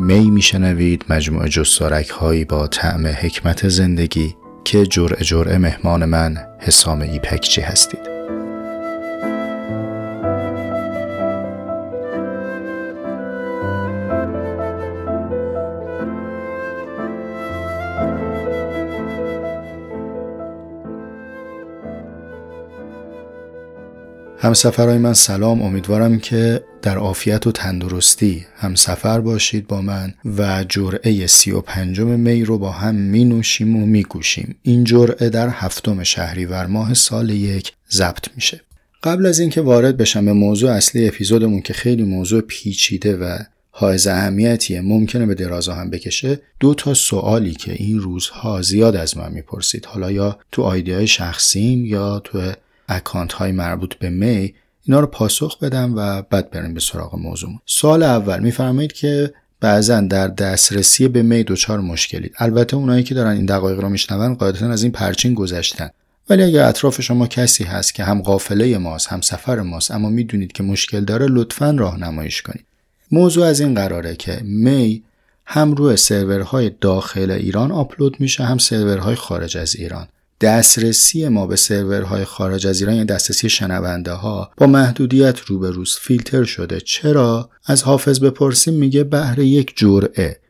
می میشنوید مجموعه جستارک هایی با طعم حکمت زندگی که جرعه جرعه مهمان من حسام ایپکچی هستید. همسفرهای من سلام امیدوارم که در عافیت و تندرستی همسفر باشید با من و جرعه سی و پنجم می رو با هم می نوشیم و می گوشیم. این جرعه در هفتم شهریور ماه سال یک ضبط میشه. قبل از اینکه وارد بشم به موضوع اصلی اپیزودمون که خیلی موضوع پیچیده و حائز اهمیتیه ممکنه به درازا هم بکشه دو تا سوالی که این روزها زیاد از من می‌پرسید حالا یا تو آیدی های شخصیم یا تو اکانت های مربوط به می اینا رو پاسخ بدم و بعد بریم به سراغ موضوع. سال اول میفرمایید که بعضا در دسترسی به می دچار مشکلید. البته اونایی که دارن این دقایق رو میشنون قاعدتا از این پرچین گذشتن. ولی اگر اطراف شما کسی هست که هم قافله ماست هم سفر ماست اما می‌دونید که مشکل داره لطفا راهنماییش کنید. موضوع از این قراره که می هم روی سرورهای داخل ایران آپلود میشه هم سرورهای خارج از ایران. دسترسی ما به سرورهای خارج از ایران یا دسترسی شنونده ها با محدودیت روبروز فیلتر شده. چرا؟ از حافظ بپرسیم میگه بهر یک جرعه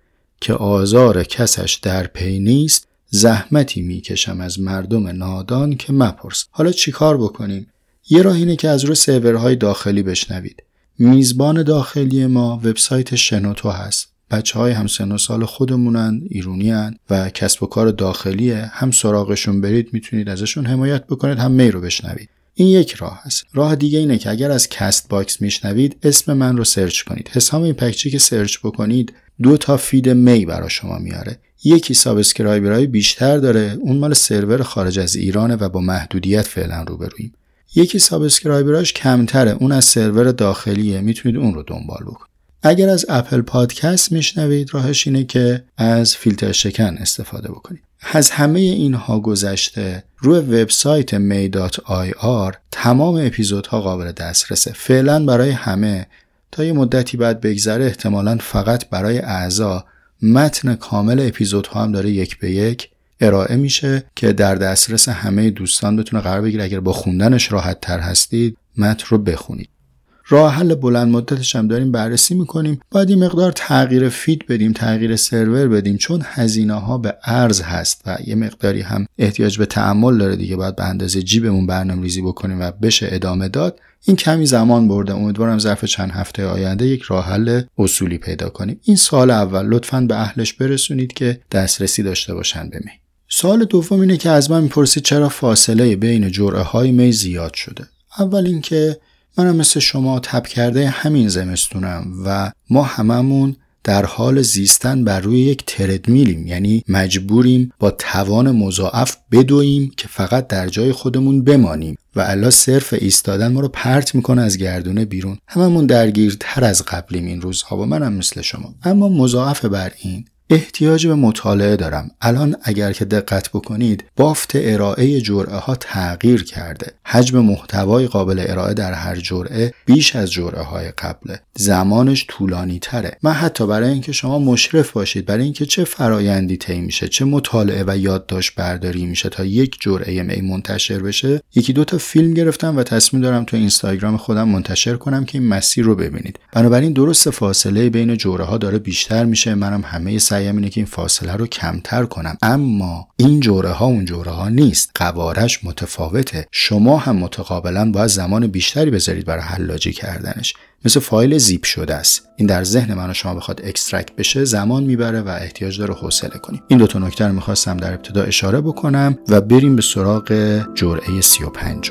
که آزار کسش در پی نیست زحمتی می‌کشم از مردم نادان که مپرس. حالا چیکار بکنیم؟ یه راه اینه که از روی سرورهای داخلی بشنوید. میزبان داخلی ما وبسایت شنوتو هست. بچه های همسن و سال خودمونن ایرونی‌ان و کسب و کار داخلیه. هم سراغشون برید می‌تونید ازشون حمایت بکنید هم می رو بشنوید. این یک راه هست راه دیگه اینه که اگر از CastBox میشنوید اسم من رو search کنید. حسام ایپکچی که search بکنید دو تا feed می برای شما میاره. یکی subscriber های بیشتر داره اون مال سرور خارج از ایرانه و با محدودیت فعلا روبرویم. یکی subscriber اش کمتره اون از سرور داخلیه. می‌تونید اون رو دنبال بکنید. اگر از Apple Podcast میشنوید راهش اینه که از فیلتر شکن استفاده بکنید. از همه اینها گذشته روی وبسایت may.ir تمام اپیزودها قابل دسترسه. فعلا برای همه. تا یه مدتی بعد بگذره احتمالا فقط برای اعضا. متن کامل اپیزودها هم داره یک به یک ارائه میشه که در دسترس همه دوستان بتونه قرار بگیره. اگر با خوندنش راحت تر هستید متن رو بخونید. راه حل بلند مدتش هم داریم بررسی می‌کنیم. باید این مقدار تغییر فید بدیم تغییر سرور بدیم چون هزینه ها به ارز هست و یه مقداری هم احتیاج به تعمل داره دیگه. باید به اندازه جیبمون برنامه ریزی بکنیم و بشه ادامه داد. این کمی زمان برده. امیدوارم ظرف چند هفته آینده یک راه حل اصولی پیدا کنیم. این سال اول. لطفا به اهلش برسونید که دسترسی داشته باشن به می. سال دوم اینه که از من می‌پرسید چرا فاصله بین جرعه های می زیاد شده؟ اول اینکه منم مثل شما تب کرده همین زمستونم و ما هممون در حال زیستن بر روی یک تردمیلیم. یعنی مجبوریم با توان مضاعف بدویم که فقط در جای خودمون بمانیم و الا صرف ایستادن ما رو پرت می‌کنه از گردونه بیرون. هممون درگیرتر از قبلیم این روزها و منم مثل شما. اما مضاعف بر این احتیاج به مطالعه دارم. الان اگر که دقت بکنید بافت ارائه جرعه ها تغییر کرده. حجم محتوای قابل ارائه در هر جرعه بیش از جرعه های قبله. زمانش طولانی تره من حتی برای اینکه شما مشرف باشید برای اینکه چه فرایندی طی میشه چه مطالعه و یادداشت برداری میشه تا یک جرعه می منتشر بشه یکی دو تا فیلم گرفتم و تصمیم دارم تو اینستاگرام خودم منتشر کنم که این مسیر رو ببینید. بنابراین درست فاصله بین جرعه ها داره بیشتر میشه. منم همه سعیم اینه که این فاصله رو کمتر کنم. اما این جوره ها اون جوره ها نیست. قوارش متفاوته. شما هم متقابلا باید زمان بیشتری بذارید برای حلاجی کردنش. مثل فایل زیپ شده است. این در ذهن من و شما بخواد extract بشه زمان می‌بره و احتیاج داره حوصله کنیم. این دو تا نکته رو می‌خواستم در ابتدا اشاره بکنم و بریم به سراغ جرعه 35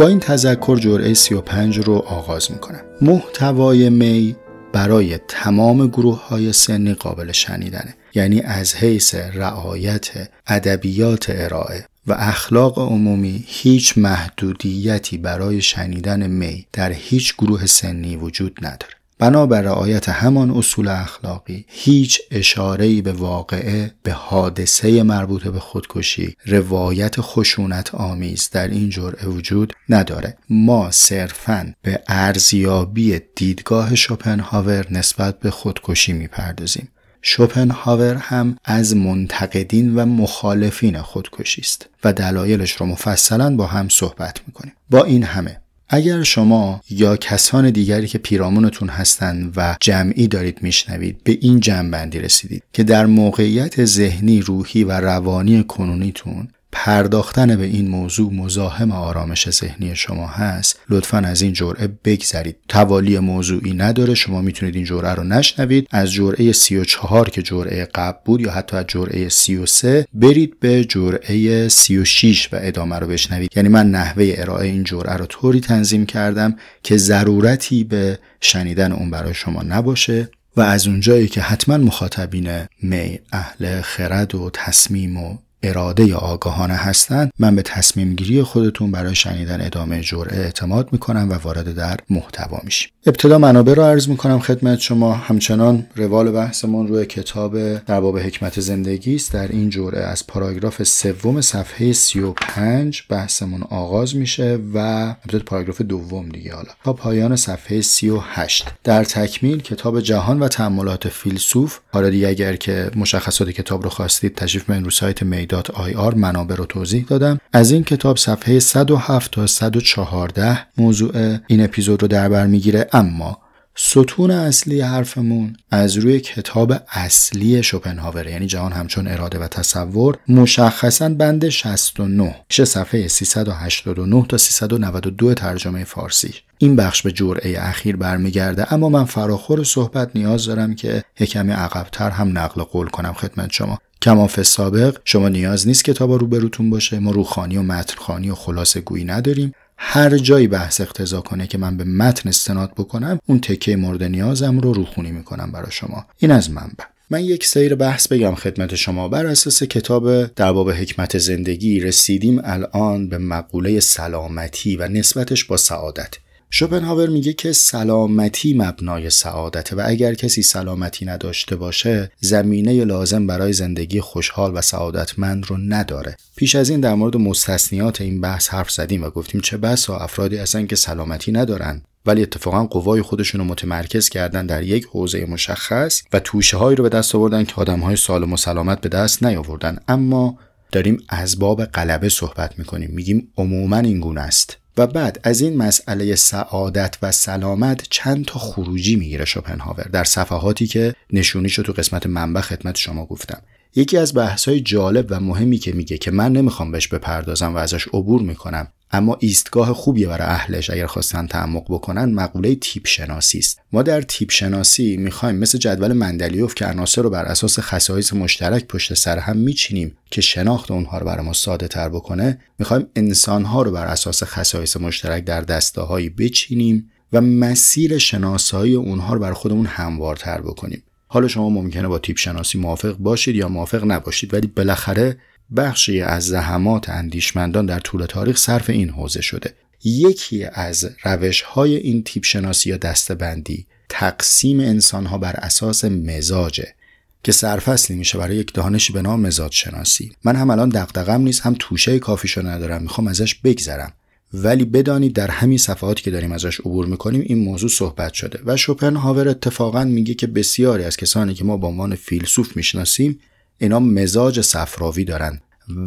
با این تذکر جرعه 35 رو آغاز می‌کنم محتوای می برای تمام گروه های سنی قابل شنیدنه یعنی از حیث رعایت ادبیات ارائه و اخلاق عمومی هیچ محدودیتی برای شنیدن می در هیچ گروه سنی وجود نداره. بنابر رعایت همان اصول اخلاقی هیچ اشاره‌ای به واقعه به حادثه مربوط به خودکشی روایت خشونت آمیز در این جرعه وجود نداره. ما صرفا به ارزیابی دیدگاه شوپنهاور نسبت به خودکشی می‌پردازیم. شوپنهاور هم از منتقدین و مخالفین خودکشی است و دلایلش رو مفصلا با هم صحبت می‌کنیم. با این همه اگر شما یا کسان دیگری که پیرامونتون هستند و جمعی دارید میشنوید به این جمع رسیدید که در موقعیت ذهنی روحی و روانی کنونیتون پرداختن به این موضوع مزاحم آرامش ذهنی شما هست لطفا از این جرعه بگذرید. توالی موضوعی نداره شما می‌تونید این جرعه رو نشنوید. از جرعه 34 که جرعه قبل بود یا حتی از جرعه 33 برید به جرعه 36 و ادامه رو بشنوید. یعنی من نحوه ارائه این جرعه رو طوری تنظیم کردم که ضرورتی به شنیدن اون برای شما نباشه و از اونجایی که حتما مخاطبین می اهل خرد و تصمیم و اراده یا آگاهانه هستند من به تصمیم گیری خودتون برای شنیدن ادامه جرعه اعتماد می‌کنم و وارد در محتوا میشیم. ابتدا منابع رو عرض می‌کنم خدمت شما. همچنان روال بحثمون روی کتاب در باب حکمت زندگی است. در این جرعه از پاراگراف سوم صفحه 35 بحثمون آغاز میشه و البته پاراگراف دوم دیگه حالا. تا پایان صفحه 38 در تکمیل کتاب جهان و تأملات فیلسوف. حالا دیگه اگر که مشخصات کتاب رو خواستید تشریف به رو سایت می.ir منابع رو توضیح دادم. از این کتاب صفحه 107 تا 114 موضوع این اپیزود رو در بر می‌گیره. اما ستون اصلی حرفمون از روی کتاب اصلی شوپنهاور یعنی جهان همچون اراده و تصور مشخصا بند 69 چه صفحه 389 تا 392 ترجمه فارسی. این بخش به جرعه اخیر برمیگرده اما من فراخور صحبت نیاز دارم که یکمی عقبتر هم نقل قول کنم خدمت شما. کماف سابق شما نیاز نیست کتاب روبروتون باشه. ما روخانی و متنخانی و خلاصه گویی نداریم. هر جایی بحث اقتضا کنه که من به متن استناد بکنم اون تکه مورد نیازم رو روخونی می‌کنم برای شما. این از منبع. من یک سیر بحث بگم خدمت شما. بر اساس کتاب در باب حکمت زندگی رسیدیم الان به مقوله سلامتی و نسبتش با سعادت. شوپنهاور میگه که سلامتی مبنای سعادته و اگر کسی سلامتی نداشته باشه زمینه لازم برای زندگی خوشحال و سعادتمند رو نداره. پیش از این در مورد مستثنیات این بحث حرف زدیم و گفتیم چه بسا افرادی هستن که سلامتی ندارن ولی اتفاقا قوای خودشون رو متمرکز کردن در یک حوزه مشخص و توشه هایی رو به دست آوردن که آدم های سالم و سلامت به دست نیاوردن. اما داریم از باب غلبه صحبت می‌کنیم. میگیم عموما این گونه است. و بعد از این مسئله سعادت و سلامت چند تا خروجی می‌گیره شوپنهاور در صفحاتی که نشونیشو تو قسمت منبع خدمت شما گفتم. یکی از بحث‌های جالب و مهمی که میگه که من نمی‌خوام بهش بپردازم و ازش عبور می‌کنم اما ایستگاه خوبیه برای اهلش اگر خواستن تعمق بکنن مقوله تیپ شناسی است. ما در تیپ شناسی می‌خوایم مثل جدول مندلیوف که عناصر رو بر اساس خصایص مشترک پشت سر هم میچینیم که شناخت اونها رو برای ما ساده تر بکنه می‌خوایم انسانها رو بر اساس خصایص مشترک در دسته هایی بچینیم و مسیر شناسایی اونها رو بر خودمون هموارتر بکنیم. حالا شما ممکنه با تیپ شناسی موافق باشید یا موافق نباشید ولی بالاخره بخشی از زحمات اندیشمندان در طول تاریخ صرف این حوزه شده. یکی از روش های این تیپ شناسی یا دستبندی تقسیم انسان ها بر اساس مزاجه که سرفصلی میشه برای یک دانشی به نام مزاج شناسی من هم الان دغدغم نیست هم توشه کافیشو ندارم می‌خوام ازش بگذرم. ولی بدانید در همین صفحاتی که داریم ازش عبور می‌کنیم این موضوع صحبت شده و شوپنهاور اتفاقا میگه که بسیاری از کسانی که ما به عنوان فیلسوف می‌شناسیم اینا مزاج صفراوی دارن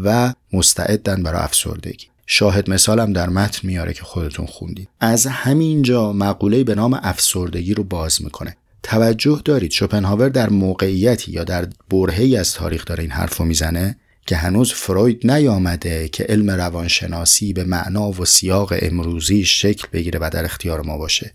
و مستعدن برای افسردگی. شاهد مثالم در متن میاره که خودتون خوندید. از همینجا مقوله به نام افسردگی رو باز می‌کنه. توجه دارید شوپنهاور در موقعیتی یا در برهی از تاریخ داره این حرف رو می‌زنه که هنوز فروید نیامده که علم روانشناسی به معنا و سیاق امروزی شکل بگیره و در اختیار ما باشه.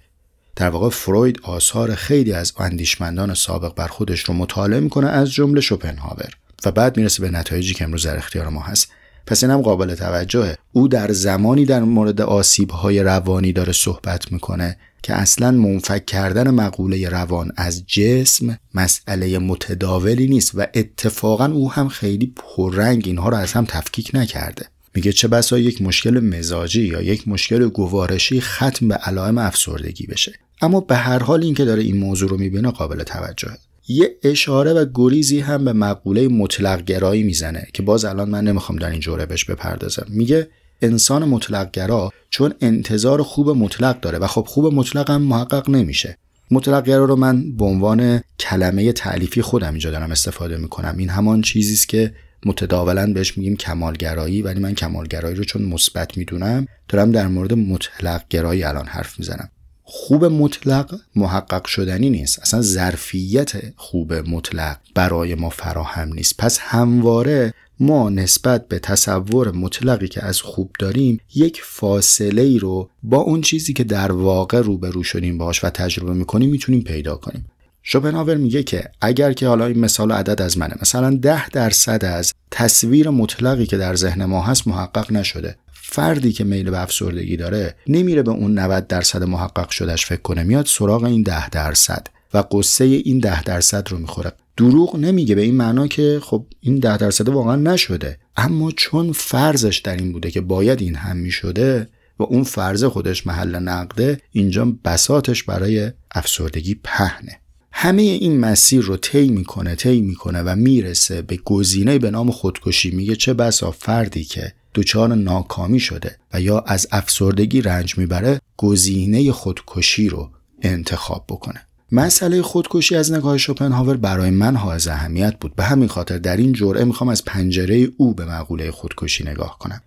در واقع فروید آثار خیلی از اندیشمندان سابق بر خودش رو مطالعه می‌کنه از جمله شوپنهاور و بعد می‌رسه به نتایجی که امروز در اختیار ما هست. پس اینم قابل توجهه. او در زمانی در مورد آسیب های روانی داره صحبت می‌کنه که اصلا منفک کردن مقوله روان از جسم مسئله متداولی نیست و اتفاقا او هم خیلی پررنگ اینها رو از هم تفکیک نکرده. میگه چه بسا یک مشکل مزاجی یا یک مشکل گوارشی ختم به علائم افسردگی بشه. اما به هر حال اینکه داره این موضوع رو می‌بینه قابل توجهه. یه اشاره و گریزی هم به مقوله مطلق گرایی می‌زنه که باز الان من نمی‌خوام در این جوره بهش بپردازم. میگه انسان مطلق گرا چون انتظار خوب مطلق داره و خب خوب مطلق هم محقق نمیشه. مطلق گرا رو من به عنوان کلمه تعلیفی خودم اینجا دارم استفاده می‌کنم. این همان چیزی است که متداولا بهش میگیم کمالگرایی ولی من کمالگرایی رو چون مثبت می‌دونم دارم در مورد مطلق گرایی الان حرف می‌زنم. خوب مطلق محقق شدنی نیست. اصلا ظرفیت خوب مطلق برای ما فراهم نیست. پس همواره ما نسبت به تصور مطلقی که از خوب داریم یک فاصله ای رو با اون چیزی که در واقع روبرو شدیم باش و تجربه می‌کنیم می‌تونیم پیدا کنیم. شوپنهاور میگه که اگر که حالا این مثال عدد از منه مثلا ده درصد از تصویر مطلقی که در ذهن ما هست محقق نشده. فردی که میل به افسردگی داره نمیره به اون 90 درصد محقق شدهش فکر کنه. میاد سراغ این 10 درصد و قصه این 10 درصد رو می‌خوره. دروغ نمیگه به این معنا که خب این 10 درصد واقعا نشده. اما چون فرضش در این بوده که باید این هم می‌شده و اون فرض خودش محل نقده اینجا بساتش برای افسردگی پهنه. همه این مسیر رو طی می‌کنه طی می‌کنه و می‌رسه به گزینه به نام خودکشی. میگه چه بسا فردی که دچار ناکامی شده و یا از افسردگی رنج می‌بره گزینه خودکشی رو انتخاب بکنه. مسئله خودکشی از نگاه شوپنهاور برای من حائز اهمیت بود. به همین خاطر در این جرعه می‌خوام از پنجره او به مقوله خودکشی نگاه کنم.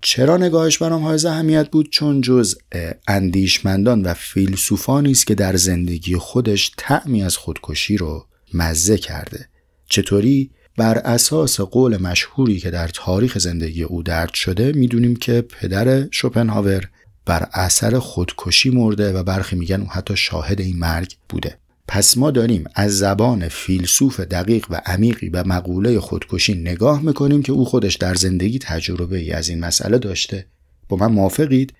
چرا نگاهش برام حائز اهمیت بود؟ چون جزء اندیشمندان و فیلسوفانی است که در زندگی خودش طعمی از خودکشی رو مزه کرده. چطوری؟ بر اساس قول مشهوری که در تاریخ زندگی او درد شده می‌دونیم که پدر شوپنهاور بر اثر خودکشی مرده و برخی میگن او حتی شاهد این مرگ بوده. پس ما داریم از زبان فیلسوف دقیق و عمیقی به مقوله خودکشی نگاه می‌کنیم که او خودش در زندگی تجربه ای از این مسئله داشته. با من موافقید؟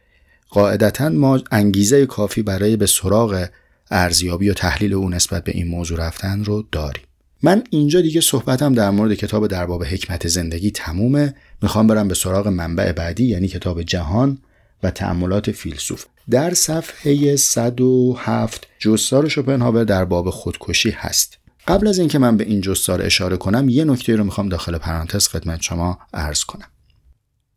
قاعدتا ما انگیزه کافی برای به سراغ ارزیابی و تحلیل او نسبت به این موضوع رفتن رو داریم. من اینجا دیگه صحبتم در مورد کتاب در باب حکمت زندگی تمومه. می‌خوام برم به سراغ منبع بعدی یعنی کتاب جهان و تأملات فیلسوف. در صفحه 107 جستار شوپنهاور در باب خودکشی هست. قبل از اینکه من به این جستار اشاره کنم یه نکته رو می‌خوام داخل پرانتز خدمت شما عرض کنم.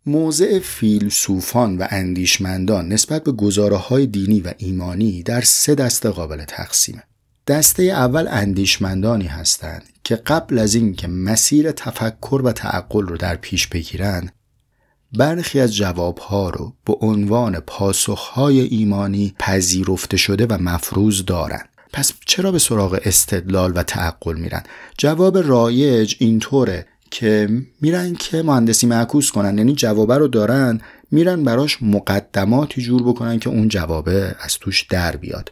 موضع فیلسوفان و اندیشمندان نسبت به گزاره های دینی و ایمانی در سه دسته قابل تقسیمه. دسته اول اندیشمندانی هستند که قبل از اینکه مسیر تفکر و تعقل رو در پیش بگیرند برخی از جوابها رو به عنوان پاسخهای ایمانی پذیرفته شده و مفروض دارند پس چرا به سراغ استدلال و تعقل میرن؟ جواب رایج اینطوره که میرن که مهندسی معکوس کنن یعنی جوابه رو دارن میرن براش مقدماتی جور بکنن که اون جوابه از توش در بیاد.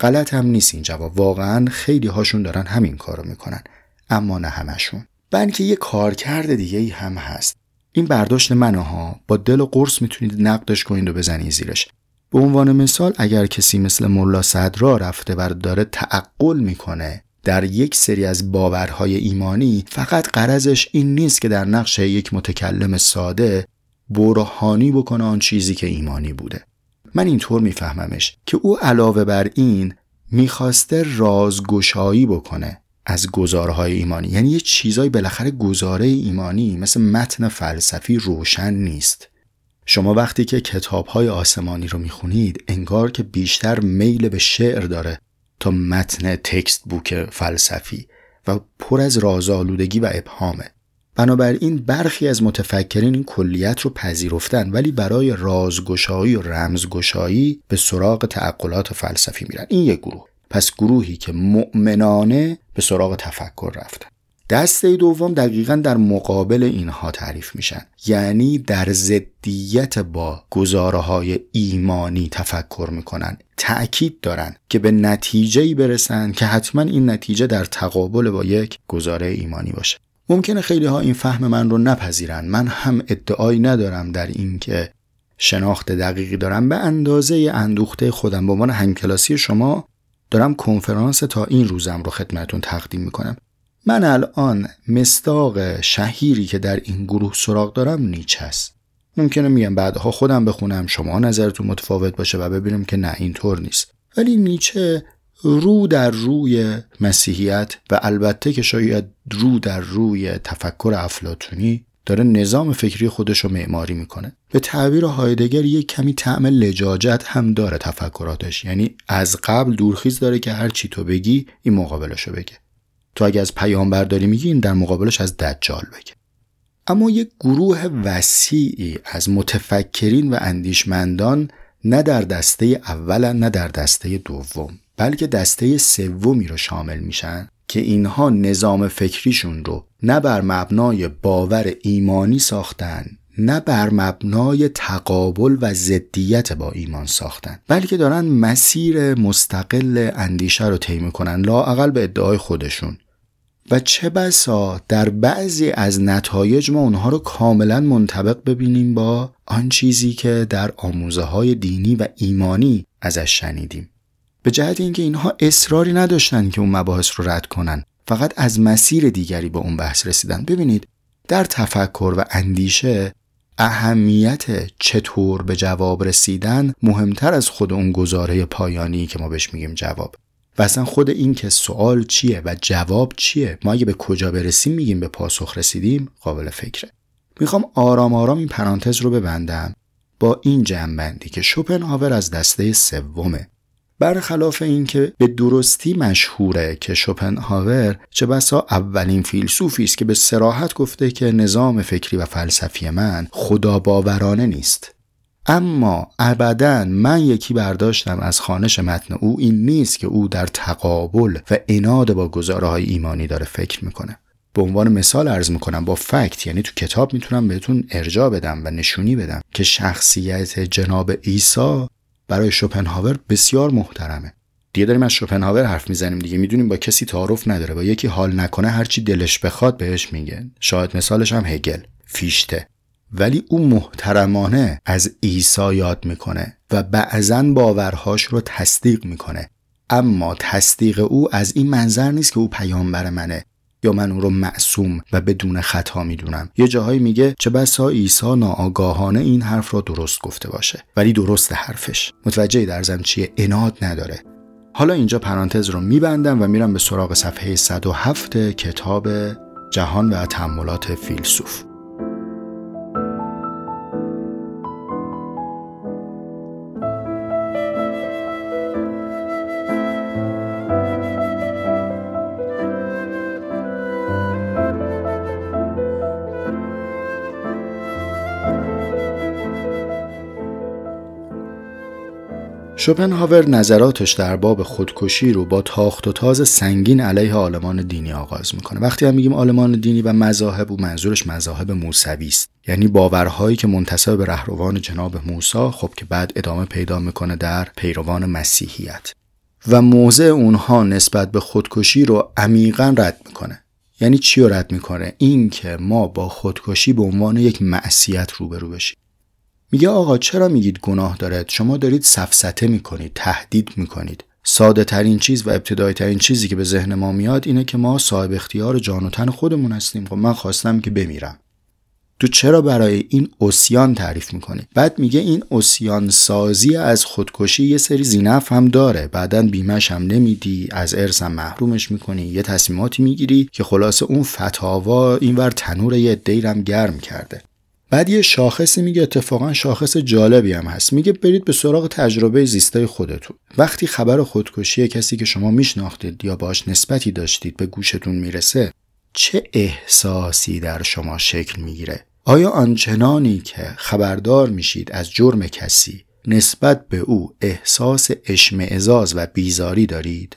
غلط هم نیست این جواب. واقعا خیلی هاشون دارن همین کارو می‌کنن اما نه همشون. بلکه یه کارکرد دیگه ای هم هست. این برداشت منه ها با دل و قرص می‌تونید نقدش کنید و بزنید زیرش. به عنوان مثال اگر کسی مثل ملا صدرا رفته و داره تعقل می‌کنه در یک سری از باورهای ایمانی فقط قرضش این نیست که در نقش یک متکلم ساده برهانی بکنه آن چیزی که ایمانی بوده. من اینطور میفهممش که او علاوه بر این می‌خواسته رازگشایی بکنه از گزارهای ایمانی. یعنی یه چیزایی بالاخره گزاره ایمانی مثل متن فلسفی روشن نیست. شما وقتی که کتابهای آسمانی رو می‌خونید انگار که بیشتر میل به شعر داره تا متن تکست بوک فلسفی و پر از رازآلودگی و ابهامه. بنابراین برخی از متفکرین این کلیت رو پذیرفتن ولی برای رازگشایی و رمزگشایی به سراغ تعقلات فلسفی میرن. این یک گروه. پس گروهی که مؤمنانه به سراغ تفکر رفتن. دسته دوم دقیقا در مقابل اینها تعریف میشن. یعنی در ضدیت با گزاره های ایمانی تفکر می‌کنن. تأکید دارن که به نتیجه برسن که حتما این نتیجه در تقابل با یک گزاره ایمانی باشه. ممکنه خیلی ها این فهم من رو نپذیرن. من هم ادعایی ندارم در اینکه شناخت دقیقی دارم. به اندازه اندوخته خودم. به عنوان همکلاسی شما دارم کنفرانس تا این روزم رو خدمتون تقدیم می‌کنم. من الان مستاق شهیری که در این گروه سراغ دارم نیچه است ممکنه میگم بعدها خودم بخونم شما نظرتون متفاوت باشه و ببینیم که نه اینطور نیست. ولی نیچه رو در روی مسیحیت و البته که شاید رو در روی تفکر افلاتونی داره نظام فکری خودش رو معماری می‌کنه. به تعبیر هایدگر یک کمی طعم لجاجت هم داره تفکراتش. یعنی از قبل دورخیز داره که هر چی تو بگی این مقابلشو بگه. تو اگه از پیامبر داری میگی این در مقابلش از دجال بگه. اما یک گروه وسیعی از متفکرین و اندیشمندان نه در دسته اول نه در دسته دوم. بلکه دسته سومی رو شامل میشن که اینها نظام فکریشون رو نه بر مبنای باور ایمانی ساختن نه بر مبنای تقابل و ضدیت با ایمان ساختن. بلکه دارن مسیر مستقل اندیشه رو طی می‌کنن لااقل به ادعای خودشون. و چه بسا در بعضی از نتایج ما اونها رو کاملا منطبق ببینیم با آن چیزی که در آموزه های دینی و ایمانی ازش شنیدیم. به جهت اینکه اینها اصراری نداشتن که اون مباحث رو رد کنن. فقط از مسیر دیگری به اون بحث رسیدن. ببینید در تفکر و اندیشه اهمیت چطور به جواب رسیدن مهمتر از خود اون گزاره پایانی که ما بهش میگیم جواب. و اصلا خود این که سوال چیه و جواب چیه ما اگه به کجا برسیم میگیم به پاسخ رسیدیم قابل فکره. می‌خوام آرام آرام این پرانتز رو ببندم با این جنبندی که شوپنهاور از دسته سومه. برخلاف اینکه به درستی مشهوره که شوپنهاور چه بسا اولین فیلسوفی است که به سراحت گفته که نظام فکری و فلسفی من خدا باورانه نیست. اما ابدا من یکی برداشتم از خانش متن او این نیست که او در تقابل و اناد با گزاره های ایمانی داره فکر می‌کنه. به عنوان مثال ارز می‌کنم با فکت یعنی تو کتاب می‌تونم بهتون ارجاع بدم و نشونی بدم که شخصیت جناب عیسی برای شوپنهاور بسیار محترمه. دیگه داریم از شوپنهاور حرف می‌زنیم دیگه. می‌دونیم با کسی تعارف نداره. با یکی حال نکنه هرچی دلش بخواد بهش میگه. شاید مثالش هم هگل. فیشته. ولی او محترمانه از عیسی یاد می‌کنه و بعضا باورهاش رو تصدیق می‌کنه. اما تصدیق او از این منظر نیست که او پیامبر منه. یا من او رو معصوم و بدون خطا می‌دونم. یه جاهایی میگه چه بسا عیسی ناآگاهانه این حرف را درست گفته باشه. ولی درست حرفش. متوجه در زم چیه؟ اناد نداره. حالا اینجا پرانتز رو میبندم و میرم به سراغ صفحه 107 کتاب جهان و تحملات فیلسوف. شوپنهاور نظراتش در باب خودکشی رو با تاخت و تاز سنگین علیه آلمان دینی آغاز می‌کنه. وقتی هم میگیم آلمان دینی و مذاهب و منظورش مذاهب موسوی است. یعنی باورهایی که منتسب به رهروان جناب موسی خب که بعد ادامه پیدا می‌کنه در پیروان مسیحیت. و موضع اونها نسبت به خودکشی رو عمیقا رد می‌کنه. یعنی چی رو رد می‌کنه؟ این که ما با خودکشی به عنوان یک معصیت روبرو بشیم. میگه آقا چرا میگید گناه دارد؟ شما دارید سفسته می‌کنید تهدید می‌کنید. ساده ترین چیز و ابتدایی ترین چیزی که به ذهن ما میاد اینه که ما صاحب اختیار جان و تن خودمون هستیم. خب من خواستم که بمیرم. تو چرا برای این اوسیان تعریف می‌کنی؟ بعد میگه این اوسیان سازی از خودکشی یه سری زینف هم داره. بعدا بیمش هم نمیدی از ارث محرومش می‌کنی. یه تصمیماتی می‌گیری که خلاصه اون فتاوا اینور تنور یه دیرم گرم کرده. بعد یه شاخصی میگه اتفاقا شاخص جالبی هم هست. میگه برید به سراغ تجربه زیسته خودتون. وقتی خبر خودکشی کسی که شما میشناختید یا باش نسبتی داشتید به گوشتون می‌رسه چه احساسی در شما شکل می‌گیره؟ آیا آنچنانی که خبردار میشید از جرم کسی نسبت به او احساس اشمعزاز و بیزاری دارید؟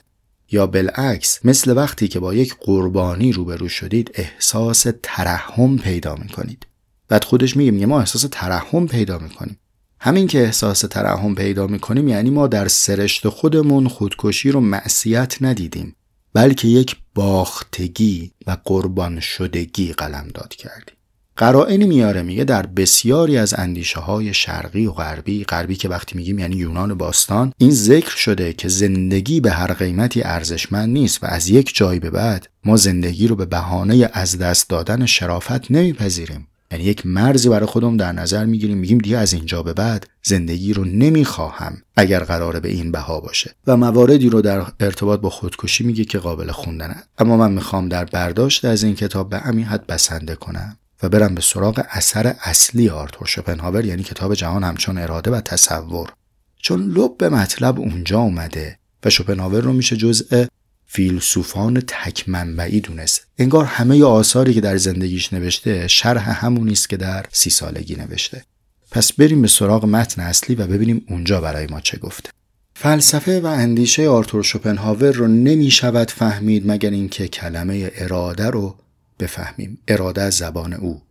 یا بالعکس مثل وقتی که با یک قربانی روبرو شدید احساس ترحم پیدا می‌کنید؟ بعد خودش میگه میگه ما احساس ترحم پیدا می‌کنیم. همین که احساس ترحم پیدا می‌کنیم یعنی ما در سرشت خودمون خودکشی رو معصیت ندیدیم بلکه یک باختگی و قربان شدگی قلم داد کردیم. قرائنی میاره میگه در بسیاری از اندیشه های شرقی و غربی غربی که وقتی میگیم یعنی یونان باستان این ذکر شده که زندگی به هر قیمتی ارزشمند نیست و از یک جای به بعد ما زندگی رو به بهانه از دست دادن شرافت نمیپذیریم. یعنی یک مرزی برای خودم در نظر می‌گیریم. میگیم دیگه از اینجا به بعد زندگی رو نمی‌خواهم اگر قراره به این بها باشه. و مواردی رو در ارتباط با خودکشی میگه که قابل خوندنه. اما من می‌خوام در برداشت از این کتاب به همین حد بسنده کنم و برم به سراغ اثر اصلی آرتور شوپنهاور یعنی کتاب جهان همچون اراده و تصور. چون لب به مطلب اونجا اومده و شوپنهاور رو میشه جزء فیلسوفان تک منبعی دونست. انگار همه آثاری که در زندگیش نوشته شرح همونی است که در سی سالگی نوشته. پس بریم به سراغ متن اصلی و ببینیم اونجا برای ما چه گفته. فلسفه و اندیشه آرتور شوپنهاور رو نمی شود فهمید مگر اینکه کلمه اراده رو بفهمیم. اراده از زبان او.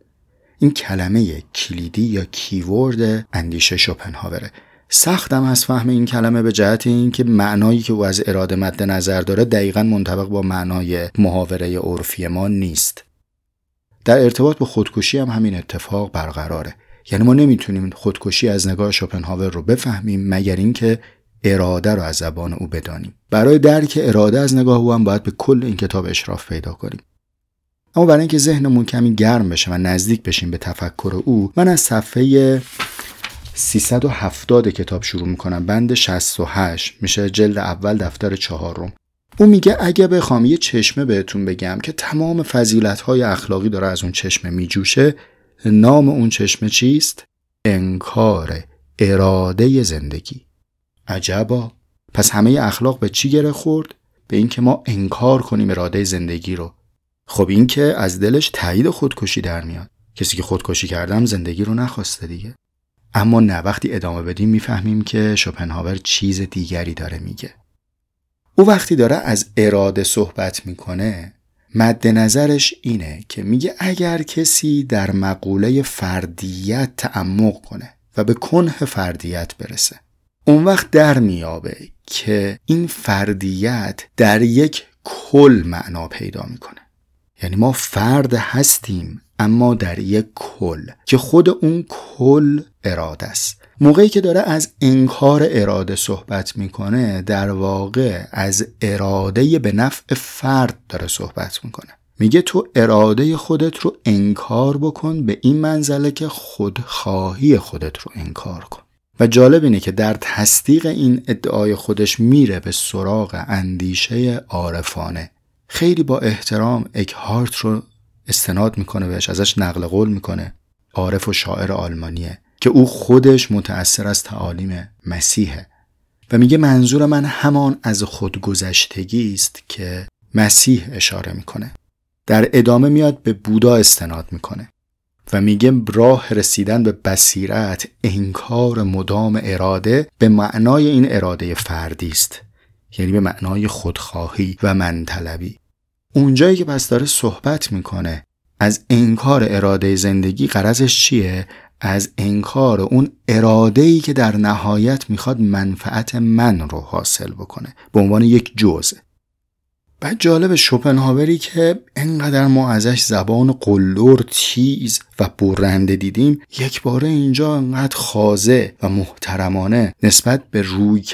این کلمه کلیدی یا کیورد اندیشه شوپنهاوره. سختم از فهم این کلمه به جهت اینکه معنایی که او از اراده مد نظر داره دقیقا منطبق با معنای محاوره عرفی ما نیست. در ارتباط با خودکشی هم همین اتفاق برقراره. یعنی ما نمی‌تونیم خودکشی از نگاه شوپنهاور رو بفهمیم مگر اینکه اراده رو از زبان او بدانیم. برای درک اراده از نگاه او هم باید به کل این کتاب اشراف پیدا کنیم. اما برای اینکه ذهنمون کمی گرم بشه و نزدیک بشیم به تفکر او من از صفحه 370 کتاب شروع می‌کنم. بند 68 میشه جلد اول دفتر چهارم. او میگه اگه بخوام یه چشمه بهتون بگم که تمام فضیلت های اخلاقی داره از اون چشمه میجوشه نام اون چشمه چیست؟ انکار اراده زندگی. عجبا. پس همه اخلاق به چی گره خورد؟ به اینکه ما انکار کنیم اراده زندگی رو. خب این که از دلش تایید خودکشی در میاد. کسی که خودکشی کردم زندگی رو نخواسته دیگه. اما نه وقتی ادامه بدیم می‌فهمیم که شوپنهاور چیز دیگری داره میگه. او وقتی داره از اراده صحبت می‌کنه مد نظرش اینه که میگه اگر کسی در مقوله فردیت تعمق کنه و به کنه فردیت برسه اون وقت در میابه که این فردیت در یک کل معنا پیدا می‌کنه. یعنی ما فرد هستیم اما در یک کل که خود اون کل اراده است. موقعی که داره از انکار اراده صحبت می‌کنه در واقع از اراده به نفع فرد داره صحبت می‌کنه. میگه تو اراده خودت رو انکار بکن به این منزله که خودخواهی خودت رو انکار کن. و جالب اینه که در تصدیق این ادعای خودش میره به سراغ اندیشه عارفانه. خیلی با احترام اکهارت رو استناد می‌کنه بهش ازش نقل قول می‌کنه. عارف و شاعر آلمانیه که او خودش متأثر از تعالیم مسیحه. و میگه منظور من همان از خودگذشتگی است که مسیح اشاره می‌کنه. در ادامه میاد به بودا استناد می‌کنه و میگه راه رسیدن به بصیرت انکار مدام اراده به معنای این اراده فردی است. یعنی به معنای خودخواهی و منطلبی. اونجایی که پس داره صحبت می‌کنه از انکار اراده زندگی قرضش چیه؟ از انکار اون اراده ای که در نهایت می‌خواد منفعت من رو حاصل بکنه به عنوان یک جزء بعد جالب شوپنهاوری که انقدر ما ازش زبان قلور تیز و برنده دیدیم یک باره اینجا انقدر خازه و محترمانه نسبت به روی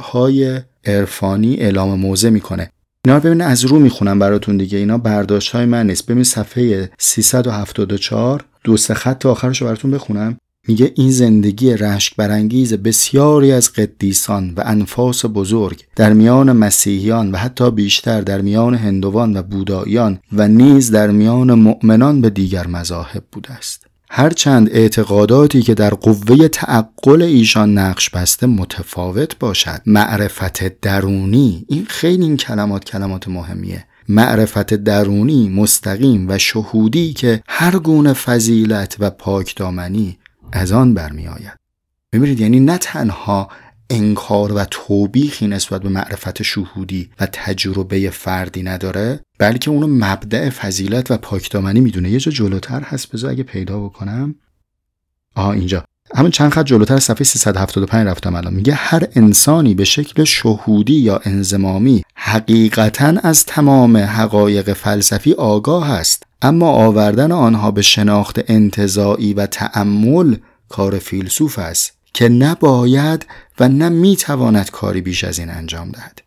های عرفانی اعلام موضع می‌کنه اینا رو ببینید از رو می‌خونم براتون دیگه. اینا برداشت های من نیست. ببین صفحه 374 دو سه خط آخرش رو براتون بخونم. میگه این زندگی رشک برانگیز بسیاری از قدیسان و انفاس بزرگ در میان مسیحیان و حتی بیشتر در میان هندوان و بوداییان و نیز در میان مؤمنان به دیگر مذاهب بوده است. هرچند اعتقاداتی که در قوه تعقل ایشان نقش بسته متفاوت باشد. معرفت درونی این خیلی این کلمات کلمات مهمیه. معرفت درونی مستقیم و شهودی که هر گونه فضیلت و پاکدامنی از آن برمی آید ببینید یعنی نه تنها انکار و توبیخی نسبت به معرفت شهودی و تجربه فردی نداره بلکه اونو مبدع فضیلت و پاکدامنی می‌دونه. یه جا جلوتر هست بذار اگه پیدا بکنم. آها اینجا. همون چند خط جلوتر صفحه 375 رفتم الان. میگه هر انسانی به شکل شهودی یا انزمامی حقیقتا از تمام حقایق فلسفی آگاه است اما آوردن آنها به شناخت انتظاعی و تأمل کار فیلسوف است. که نباید و نه می‌تواند کاری بیش از این انجام دهد.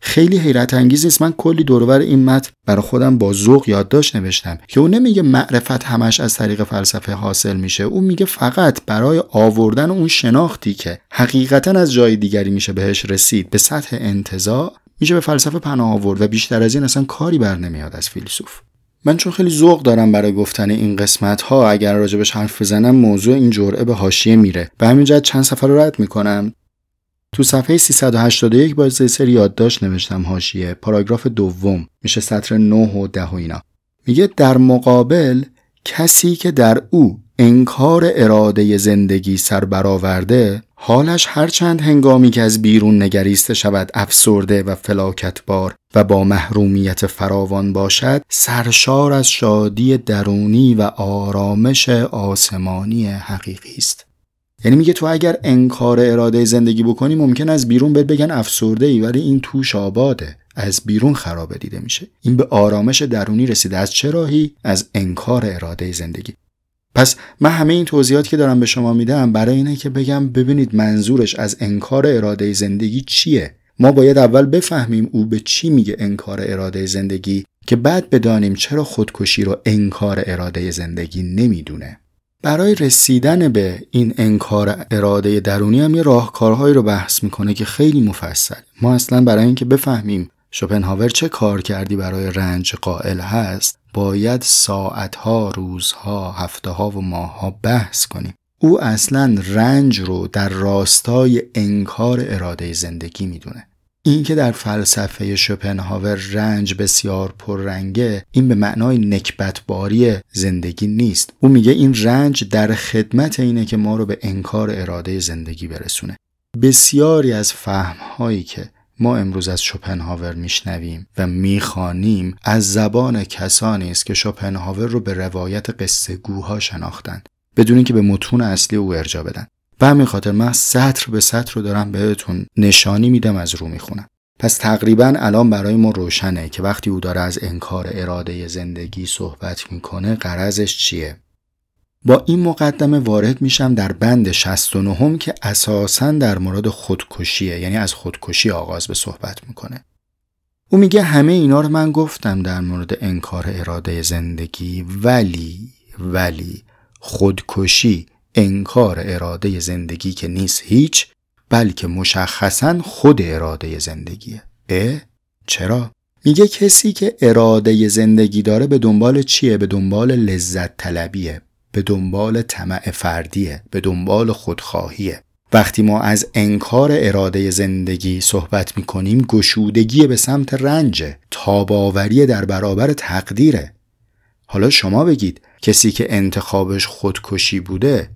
خیلی حیرت انگیز نیست. من کلی دورور این متن برای خودم با ذوق یادداشت نوشتم. که او نمیگه معرفت همش از طریق فلسفه حاصل میشه. او میگه فقط برای آوردن اون شناختی که حقیقتا از جای دیگری میشه بهش رسید به سطح انتظاع میشه به فلسفه پناه آورد و بیشتر از این اصلا کاری بر نمیاد از فیلسوف. من چون خیلی ذوق دارم برای گفتن این قسمت ها اگر راجبش حرف بزنم موضوع این جرعه به حاشیه میره به همین جهت چند سفر رو رد می‌کنم. تو صفحه 381 با سری یادداشت نوشتم حاشیه پاراگراف دوم میشه سطر 9 و 10 و اینا. میگه در مقابل کسی که در او انکار اراده زندگی سر برآورده حالش هرچند هنگامی که از بیرون نگریسته شود افسرده و فلاکتبار و با محرومیت فراوان باشد سرشار از شادی درونی و آرامش آسمانی حقیقی است. یعنی میگه تو اگر انکار اراده زندگی بکنی ممکن از بیرون بهت بگن افسرده ای ولی این توش آباده. از بیرون خرابه دیده میشه. این به آرامش درونی رسیده. از چه راهی؟ از انکار اراده زندگی. پس من همه این توضیحات که دارم به شما میدم برای اینه که بگم ببینید منظورش از انکار اراده زندگی چیه. ما باید اول بفهمیم او به چی میگه انکار اراده زندگی که بعد بدانیم چرا خودکشی رو انکار اراده زندگی نمی‌دونه. برای رسیدن به این انکار اراده درونی هم یه راهکارهایی رو بحث می‌کنه که خیلی مفصل. ما اصلا برای اینکه بفهمیم شوپنهاور چه کار کردی برای رنج قائل هست باید ساعتها، روزها، هفتهها و ماهها بحث کنیم. او اصلا رنج رو در راستای انکار اراده زندگی می‌دونه. این که در فلسفه شوپنهاور رنج بسیار پررنگه این به معنای نکبتباری زندگی نیست. او میگه این رنج در خدمت اینه که ما رو به انکار اراده زندگی برسونه. بسیاری از فهمهایی که ما امروز از شوپنهاور میشنویم و می‌خوانیم از زبان کسانی است که شوپنهاور رو به روایت قصه گوها شناختن بدون اینکه به متون اصلی او ارجا بدن. به همین خاطر من سطر به سطر رو دارم بهتون نشانی میدم از رو می‌خونم. پس تقریبا الان برای ما روشنه که وقتی او داره از انکار اراده زندگی صحبت می‌کنه قرضش چیه؟ با این مقدمه وارد میشم در بند 69 هم که اساسا در مورد خودکشیه یعنی از خودکشی آغاز به صحبت می‌کنه او میگه همه اینا رو من گفتم در مورد انکار اراده زندگی ولی ولی خودکشی انکار اراده زندگی که نیست هیچ بلکه مشخصا خود اراده زندگیه اه؟ چرا؟ میگه کسی که اراده زندگی داره به دنبال چیه؟ به دنبال لذت طلبیه به دنبال طمع فردیه به دنبال خودخواهیه. وقتی ما از انکار اراده زندگی صحبت می‌کنیم گشودگی به سمت رنج تاباوری در برابر تقدیره. حالا شما بگید کسی که انتخابش خودکشی بوده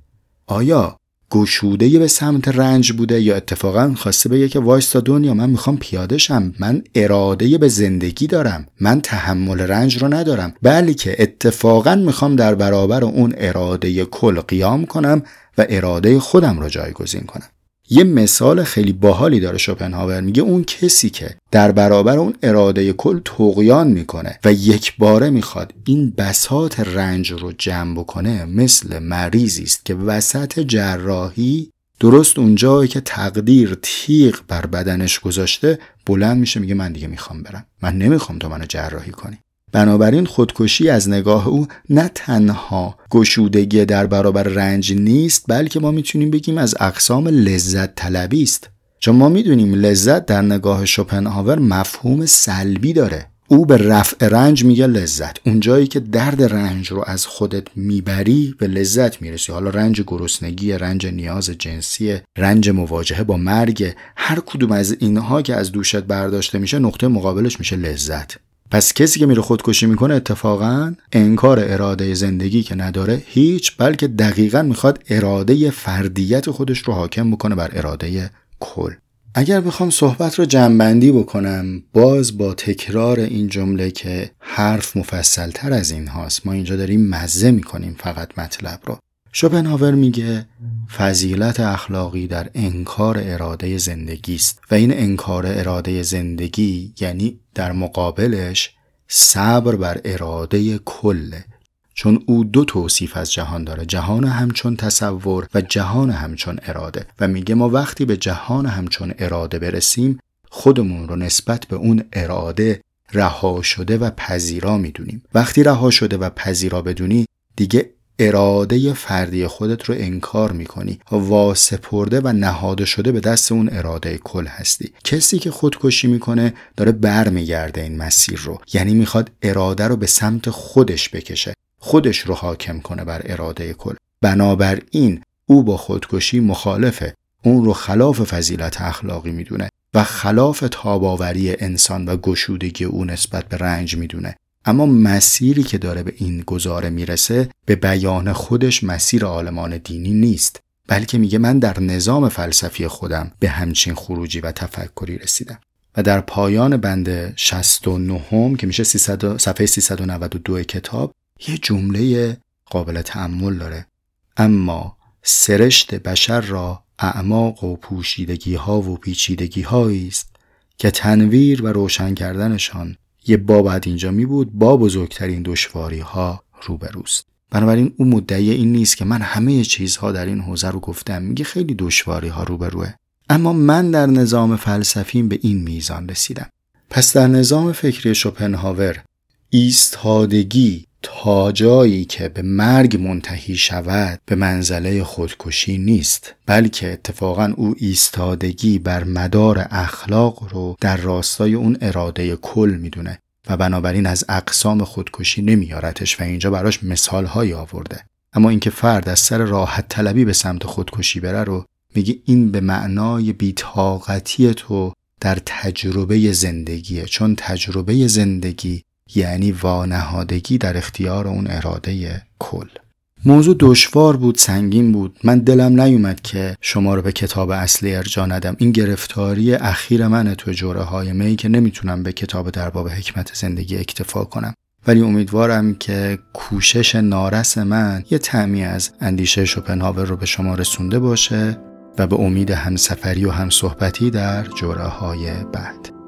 آیا گشوده به سمت رنج بوده یا اتفاقا خواسته بگه که وایستا دنیا من می‌خوام پیاده شم. من اراده به زندگی دارم. من تحمل رنج رو ندارم. بلکه اتفاقا می‌خوام در برابر اون اراده کل قیام کنم و اراده خودم رو جایگزین کنم. یه مثال خیلی باحالی داره شوپنهاور. میگه اون کسی که در برابر اون اراده کل تقیان می‌کنه و یک باره می‌خواد این بسات رنج رو جمع بکنه مثل مریضی است که وسط جراحی درست اونجایی که تقدیر تیغ بر بدنش گذاشته بلند میشه میگه من دیگه می‌خوام برم. من نمی‌خوام تو منو جراحی کنی. بنابراین خودکشی از نگاه او نه تنها گشودگی در برابر رنج نیست بلکه ما می‌تونیم بگیم از اقسام لذت طلبی است. چون ما می‌دونیم لذت در نگاه شوپنهاور مفهوم سلبی داره. او به رفع رنج میگه لذت. اونجایی که درد رنج رو از خودت می‌بری به لذت می‌رسی. حالا رنج گرسنگی رنج نیاز جنسی رنج مواجهه با مرگ هر کدوم از اینها که از دوشت برداشته میشه نقطه مقابلش میشه لذت. پس کسی که میره خودکشی می‌کنه اتفاقا انکار اراده زندگی که نداره هیچ بلکه دقیقا می‌خواد اراده فردیت خودش رو حاکم بکنه بر اراده کل. اگر بخوام صحبت رو جنبندی بکنم باز با تکرار این جمله که حرف مفصل تر از این هاست ما اینجا داریم مزه می‌کنیم فقط مطلب رو. شوپنهاور میگه فضیلت اخلاقی در انکار اراده زندگی است و این انکار اراده زندگی یعنی در مقابلش صبر بر اراده کله چون او دو توصیف از جهان داره جهان همچون تصور و جهان همچون اراده. و میگه ما وقتی به جهان همچون اراده برسیم خودمون رو نسبت به اون اراده رها شده و پذیرا می‌دونیم. وقتی رها شده و پذیرا بدونی دیگه اراده فردی خودت رو انکار می‌کنی واسپرده و نهاده شده به دست اون اراده کل هستی. کسی که خودکشی می‌کنه داره برمیگرده این مسیر رو. یعنی می‌خواد اراده رو به سمت خودش بکشه. خودش رو حاکم کنه بر اراده کل. بنابراین او با خودکشی مخالفه. اون رو خلاف فضیلت اخلاقی می‌دونه و خلاف تاباوری انسان و گشودگی او نسبت به رنج می‌دونه. اما مسیری که داره به این گزاره می‌رسه به بیان خودش مسیر عالمان دینی نیست بلکه میگه من در نظام فلسفی خودم به همچین خروجی و تفکری رسیدم. و در پایان بند 69 هم که میشه 300 صفحه 392 کتاب یه جمله قابل تأمل داره. اما سرشت بشر را اعماق و پوشیدگی ها و پیچیدگی است که تنویر و روشن کردنشان یه با بعد اینجا می بود با بزرگترین دشواری ها روبروست. بنابراین او مدعی این نیست که من همه چیزها در این حوزه رو گفتم. میگه خیلی دشواری ها روبروه. اما من در نظام فلسفیم به این میزان رسیدم. پس در نظام فکری شوپنهاور ایستادگی تا جایی که به مرگ منتهی شود به منزله خودکشی نیست بلکه اتفاقا او ایستادگی بر مدار اخلاق رو در راستای اون اراده کل می‌دونه و بنابراین از اقسام خودکشی نمیارتش و اینجا براش مثال های آورده. اما اینکه فرد از سر راحت طلبی به سمت خودکشی بره رو میگه این به معنای بیتاقتی تو در تجربه زندگیه چون تجربه زندگی یعنی وانهادگی در اختیار اون اراده کل. موضوع دشوار بود سنگین بود. من دلم نیومد که شما رو به کتاب اصلی ارجا ندم. این گرفتاری اخیر من تو جوره های می که نمی‌تونم به کتاب در باب حکمت زندگی اکتفا کنم. ولی امیدوارم که کوشش نارس من یه تعمی از اندیشه شوپنهاور رو به شما رسونده باشه و به امید همسفری و همصحبتی در جوره های بعد.